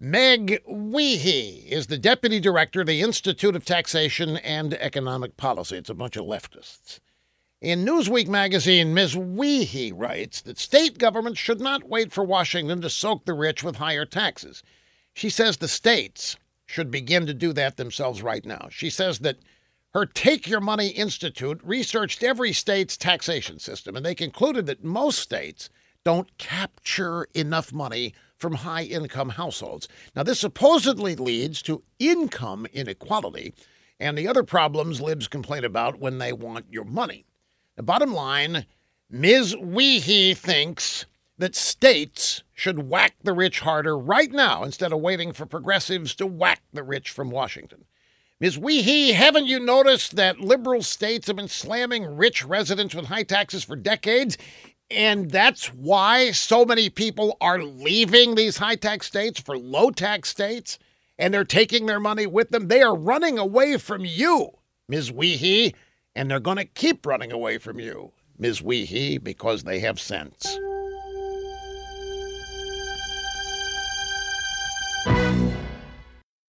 Meg Wiehe is the deputy director of the Institute of Taxation and Economic Policy. It's a bunch of leftists. In Newsweek magazine, Ms. Wiehe writes that state governments should not wait for Washington to soak the rich with higher taxes. She says the states should begin to do that themselves right now. She says that her Take Your Money Institute researched every state's taxation system, and they concluded that most states don't capture enough money from high income households. Now, this supposedly leads to income inequality and the other problems libs complain about when they want your money. The bottom line Ms. Wiehe thinks that states should whack the rich harder right now instead of waiting for progressives to whack the rich from Washington. Ms. Wiehe, haven't you noticed that liberal states have been slamming rich residents with high taxes for decades? And that's why so many people are leaving these high tax states for low tax states and they're taking their money with them. They are running away from you, Ms. Wiehe, and they're going to keep running away from you, Ms. Wiehe, because they have sense.